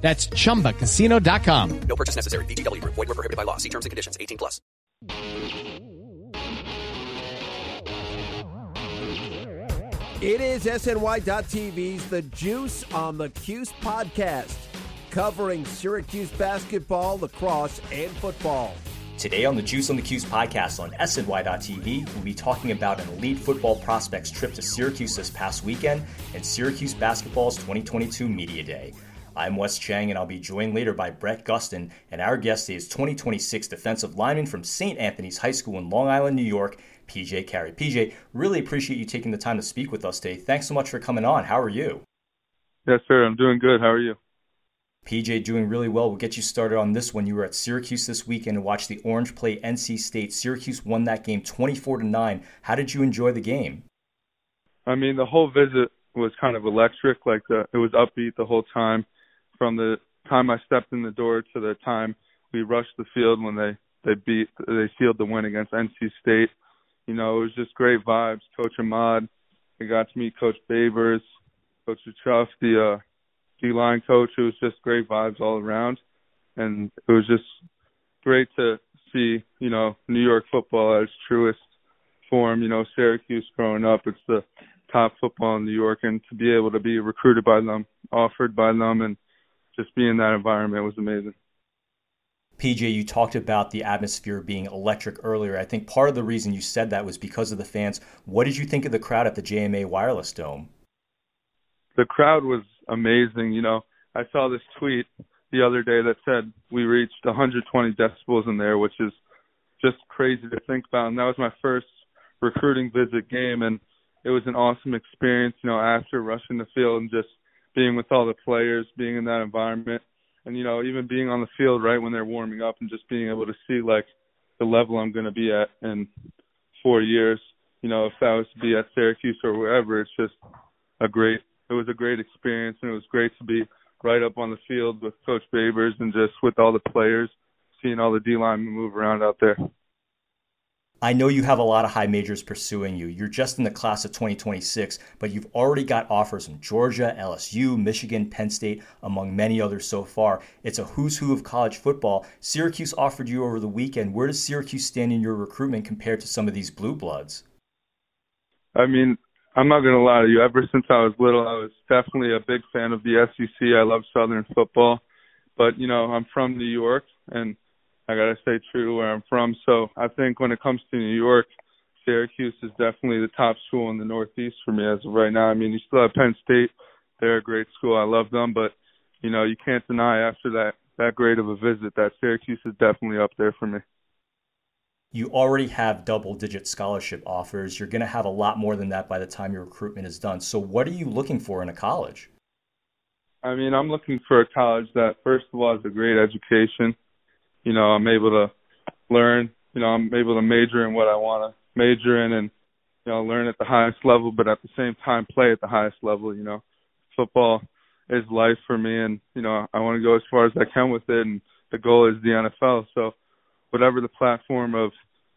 That's chumbacasino.com. No purchase necessary. VGW. Void were prohibited by law. See terms and conditions. 18 plus. It is SNY.TV's The Juice on the Cuse podcast, covering Syracuse basketball, lacrosse, and football. Today on the Juice on the Cuse podcast on SNY.TV, we'll be talking about an elite football prospects trip to Syracuse this past weekend and Syracuse basketball's 2022 Media Day. I'm Wes Cheng, and I'll be joined later by Brett Gustin, and our guest is 2026 defensive lineman from St. Anthony's High School in Long Island, New York, PJ Carey. PJ, really appreciate you taking the time to speak with us today. Thanks so much for coming on. How are you? Yes, sir. I'm doing good. How are you? PJ, doing really well. We'll get you started on this one. You were at Syracuse this weekend and watched the Orange play NC State. Syracuse won that game 24 to 9. How did you enjoy the game? I mean, the whole visit was kind of electric. Like the, it was upbeat the whole time from the time I stepped in the door to the time we rushed the field when they they beat they sealed the win against NC State. You know, it was just great vibes. Coach Ahmad, I got to meet Coach Babers, Coach Chuff, the uh, D line coach. It was just great vibes all around, and it was just great to see you know New York football at its truest form. You know, Syracuse growing up, it's the top football in New York, and to be able to be recruited by them, offered by them, and just being in that environment was amazing. PJ, you talked about the atmosphere being electric earlier. I think part of the reason you said that was because of the fans. What did you think of the crowd at the JMA Wireless Dome? The crowd was amazing. You know, I saw this tweet the other day that said we reached 120 decibels in there, which is just crazy to think about. And that was my first recruiting visit game, and it was an awesome experience. You know, after rushing the field and just being with all the players, being in that environment, and you know, even being on the field right when they're warming up, and just being able to see like the level I'm going to be at in four years. You know, if that was to be at Syracuse or wherever, it's just a great. It was a great experience, and it was great to be right up on the field with Coach Babers and just with all the players, seeing all the D linemen move around out there. I know you have a lot of high majors pursuing you. You're just in the class of 2026, but you've already got offers from Georgia, LSU, Michigan, Penn State, among many others so far. It's a who's who of college football. Syracuse offered you over the weekend. Where does Syracuse stand in your recruitment compared to some of these blue bloods? I mean, I'm not going to lie to you. Ever since I was little, I was definitely a big fan of the SEC. I love Southern football. But, you know, I'm from New York, and – I gotta stay true to where I'm from. So I think when it comes to New York, Syracuse is definitely the top school in the Northeast for me as of right now. I mean, you still have Penn State; they're a great school. I love them, but you know, you can't deny after that that great of a visit that Syracuse is definitely up there for me. You already have double digit scholarship offers. You're going to have a lot more than that by the time your recruitment is done. So, what are you looking for in a college? I mean, I'm looking for a college that, first of all, has a great education you know, I'm able to learn, you know, I'm able to major in what I want to major in and, you know, learn at the highest level, but at the same time play at the highest level, you know. Football is life for me and, you know, I want to go as far as I can with it and the goal is the NFL. So whatever the platform of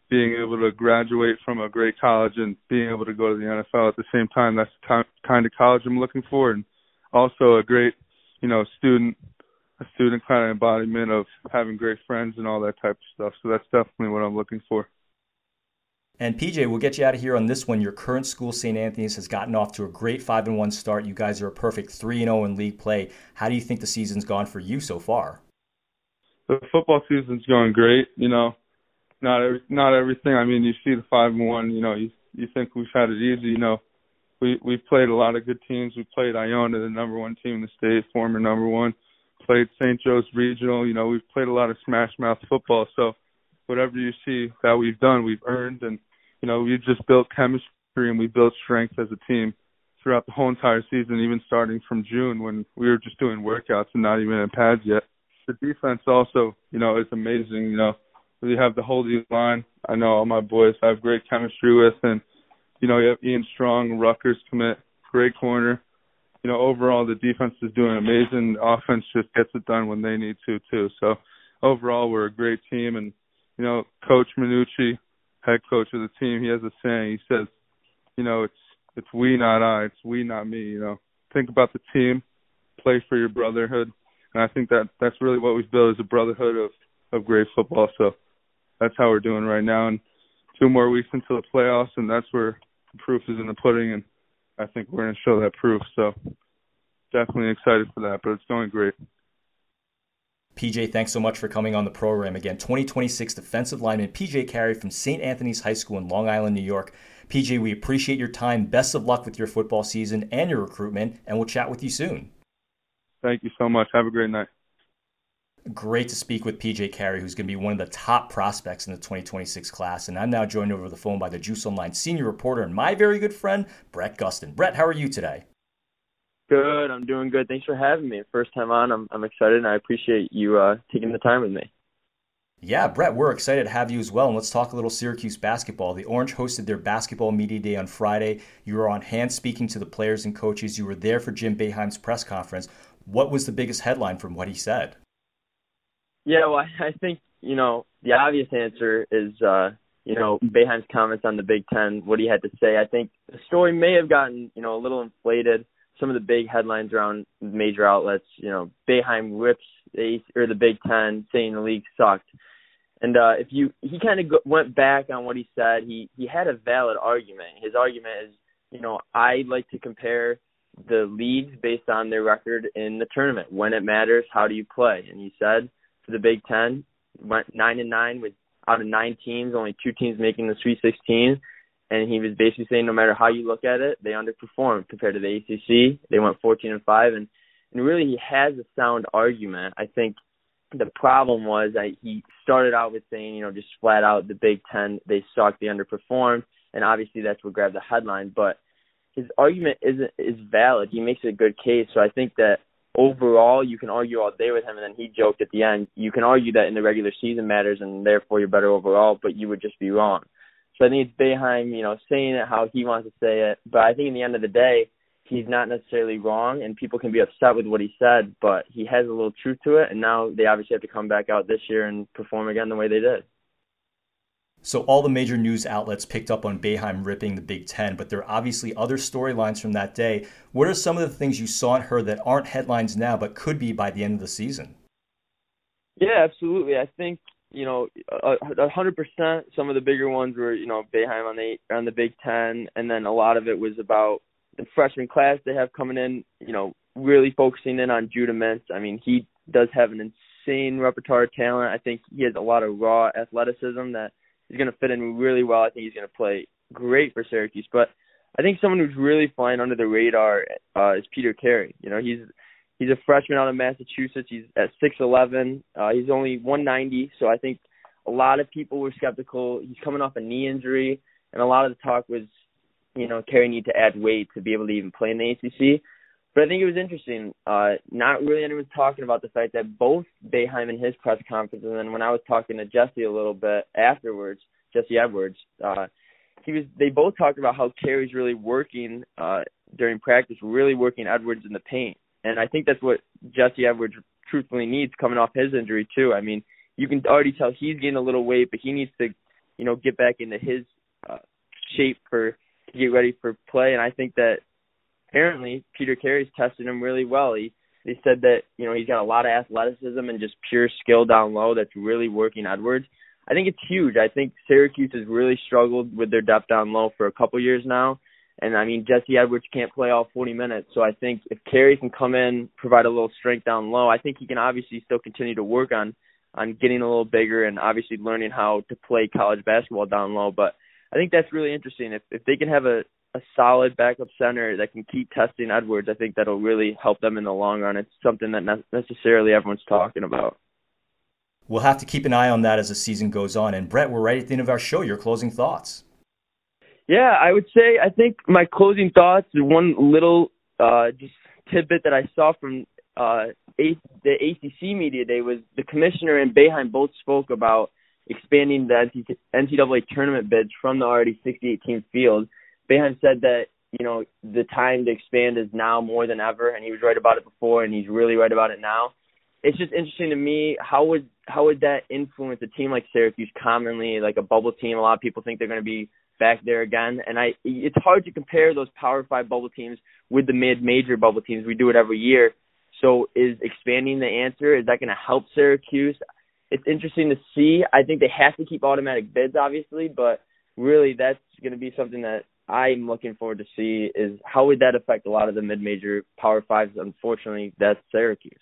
being able to graduate from a great college and being able to go to the NFL at the same time, that's the kind of college I'm looking for and also a great, you know, student a student kind of embodiment of having great friends and all that type of stuff. So that's definitely what I'm looking for. And PJ, we'll get you out of here on this one. Your current school, St. Anthony's, has gotten off to a great five and one start. You guys are a perfect three and zero oh in league play. How do you think the season's gone for you so far? the football season's going great. You know, not every, not everything. I mean, you see the five and one. You know, you you think we've had it easy. You know, we we've played a lot of good teams. We played Iona, the number one team in the state, former number one. Played St. Joe's Regional. You know, we've played a lot of smash mouth football. So, whatever you see that we've done, we've earned, and you know, we just built chemistry and we built strength as a team throughout the whole entire season, even starting from June when we were just doing workouts and not even in pads yet. The defense also, you know, is amazing. You know, we have the whole D line. I know all my boys I have great chemistry with, and you know, you have Ian Strong, Rutgers commit, great corner. You know, overall the defense is doing amazing. Offense just gets it done when they need to too. So overall, we're a great team, and you know, Coach Minucci, head coach of the team, he has a saying. He says, you know, it's it's we not I, it's we not me. You know, think about the team, play for your brotherhood, and I think that that's really what we've built is a brotherhood of of great football. So that's how we're doing right now. And two more weeks until the playoffs, and that's where the proof is in the pudding. And I think we're going to show that proof. So definitely excited for that. But it's going great. PJ, thanks so much for coming on the program again. 2026 defensive lineman PJ Carey from St. Anthony's High School in Long Island, New York. PJ, we appreciate your time. Best of luck with your football season and your recruitment, and we'll chat with you soon. Thank you so much. Have a great night. Great to speak with PJ Carey, who's going to be one of the top prospects in the 2026 class. And I'm now joined over the phone by the Juice Online senior reporter and my very good friend, Brett Gustin. Brett, how are you today? Good. I'm doing good. Thanks for having me. First time on. I'm I'm excited and I appreciate you uh, taking the time with me. Yeah, Brett, we're excited to have you as well. And let's talk a little Syracuse basketball. The Orange hosted their basketball media day on Friday. You were on hand speaking to the players and coaches. You were there for Jim Boeheim's press conference. What was the biggest headline from what he said? Yeah, well, I think you know the obvious answer is uh, you know Boeheim's comments on the Big Ten, what he had to say. I think the story may have gotten you know a little inflated. Some of the big headlines around major outlets, you know, Boeheim rips the or the Big Ten, saying the league sucked. And uh, if you, he kind of went back on what he said. He he had a valid argument. His argument is, you know, I like to compare the leagues based on their record in the tournament. When it matters, how do you play? And he said for the Big Ten, went nine and nine with out of nine teams, only two teams making the Sweet 16. And he was basically saying, no matter how you look at it, they underperformed compared to the ACC. They went 14 and five, and and really he has a sound argument. I think the problem was that he started out with saying, you know, just flat out the Big Ten they suck, they underperformed, and obviously that's what grabbed the headline. But his argument isn't is valid. He makes a good case. So I think that overall you can argue all day with him, and then he joked at the end, you can argue that in the regular season matters, and therefore you're better overall, but you would just be wrong. So I think it's Boeheim, you know, saying it how he wants to say it. But I think in the end of the day, he's not necessarily wrong and people can be upset with what he said, but he has a little truth to it and now they obviously have to come back out this year and perform again the way they did. So all the major news outlets picked up on Boeheim ripping the Big Ten, but there are obviously other storylines from that day. What are some of the things you saw and heard that aren't headlines now, but could be by the end of the season? Yeah, absolutely. I think you know, a hundred percent. Some of the bigger ones were, you know, Boeheim on the on the Big Ten, and then a lot of it was about the freshman class they have coming in, you know, really focusing in on Judah Mintz. I mean, he does have an insane repertoire of talent. I think he has a lot of raw athleticism that is going to fit in really well. I think he's going to play great for Syracuse. But I think someone who's really flying under the radar uh, is Peter Carey. You know, he's he's a freshman out of Massachusetts. He's at six eleven. Uh, he's only one ninety, so I think a lot of people were skeptical. He's coming off a knee injury, and a lot of the talk was you know, Carey need to add weight to be able to even play in the ACC. But I think it was interesting. Uh, not really anyone was talking about the fact that both Boeheim in his press conference, and then when I was talking to Jesse a little bit afterwards, Jesse Edwards, uh, he was. They both talked about how Carey's really working uh, during practice, really working Edwards in the paint, and I think that's what Jesse Edwards truthfully needs coming off his injury too. I mean, you can already tell he's getting a little weight, but he needs to, you know, get back into his uh, shape for to get ready for play. And I think that apparently Peter Carey's tested him really well. He they said that you know he's got a lot of athleticism and just pure skill down low that's really working Edwards. I think it's huge. I think Syracuse has really struggled with their depth down low for a couple years now. And I mean Jesse Edwards can't play all 40 minutes, so I think if Carey can come in, provide a little strength down low, I think he can obviously still continue to work on on getting a little bigger and obviously learning how to play college basketball down low. But I think that's really interesting. If if they can have a a solid backup center that can keep testing Edwards, I think that'll really help them in the long run. It's something that not necessarily everyone's talking about. We'll have to keep an eye on that as the season goes on. And Brett, we're right at the end of our show. Your closing thoughts? Yeah, I would say I think my closing thoughts. One little uh, just tidbit that I saw from uh, a- the ACC media day was the commissioner and Boeheim both spoke about expanding the NCAA tournament bids from the already 68 team field. Boeheim said that you know the time to expand is now more than ever, and he was right about it before, and he's really right about it now. It's just interesting to me how would how would that influence a team like Syracuse? Commonly, like a bubble team, a lot of people think they're going to be back there again, and I it's hard to compare those Power Five bubble teams with the mid major bubble teams. We do it every year. So is expanding the answer? Is that going to help Syracuse? It's interesting to see. I think they have to keep automatic bids, obviously, but really that's going to be something that I'm looking forward to see is how would that affect a lot of the mid-major Power Fives. Unfortunately, that's Syracuse.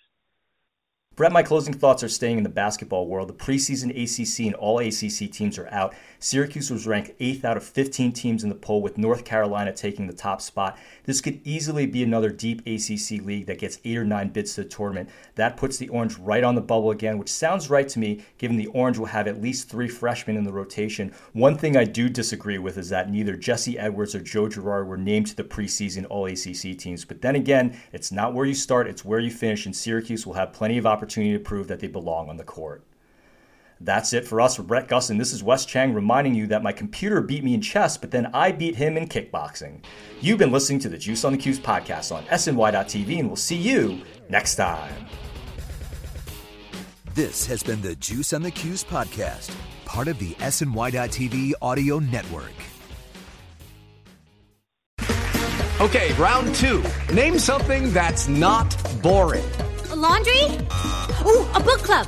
Brett, my closing thoughts are staying in the basketball world. The preseason ACC and all ACC teams are out. Syracuse was ranked eighth out of 15 teams in the poll, with North Carolina taking the top spot. This could easily be another deep ACC league that gets eight or nine bids to the tournament. That puts the Orange right on the bubble again, which sounds right to me, given the Orange will have at least three freshmen in the rotation. One thing I do disagree with is that neither Jesse Edwards or Joe Girard were named to the preseason all ACC teams. But then again, it's not where you start, it's where you finish, and Syracuse will have plenty of opportunity to prove that they belong on the court. That's it for us for Brett Gustin. This is Wes Cheng reminding you that my computer beat me in chess, but then I beat him in kickboxing. You've been listening to the Juice on the Cuse podcast on SNY.TV, and we'll see you next time. This has been the Juice on the Cuse podcast, part of the SNY.TV audio network. Okay, round two. Name something that's not boring laundry? Ooh, a book club.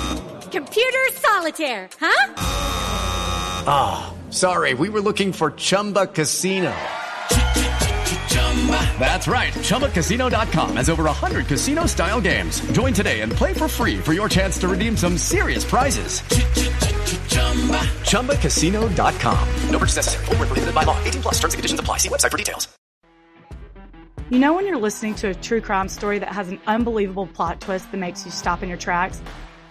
Computer solitaire, huh? Ah, oh, sorry, we were looking for Chumba Casino. That's right. ChumbaCasino.com has over 100 casino style games. Join today and play for free for your chance to redeem some serious prizes. ChumbaCasino.com. No purchase necessary. Full prohibited by law. 18 plus terms and conditions apply. See website for details. You know, when you're listening to a true crime story that has an unbelievable plot twist that makes you stop in your tracks?